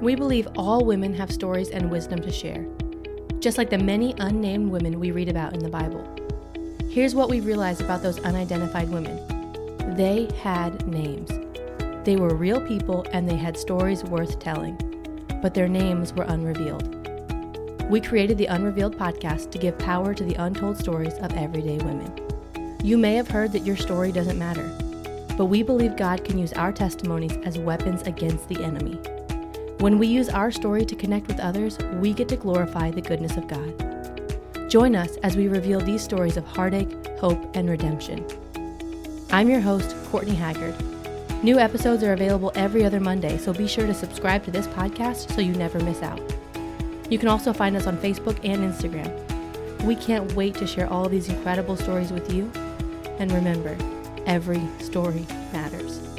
We believe all women have stories and wisdom to share, just like the many unnamed women we read about in the Bible. Here's what we've realized about those unidentified women they had names. They were real people and they had stories worth telling, but their names were unrevealed. We created the Unrevealed podcast to give power to the untold stories of everyday women. You may have heard that your story doesn't matter, but we believe God can use our testimonies as weapons against the enemy. When we use our story to connect with others, we get to glorify the goodness of God. Join us as we reveal these stories of heartache, hope, and redemption. I'm your host, Courtney Haggard. New episodes are available every other Monday, so be sure to subscribe to this podcast so you never miss out. You can also find us on Facebook and Instagram. We can't wait to share all these incredible stories with you. And remember, every story matters.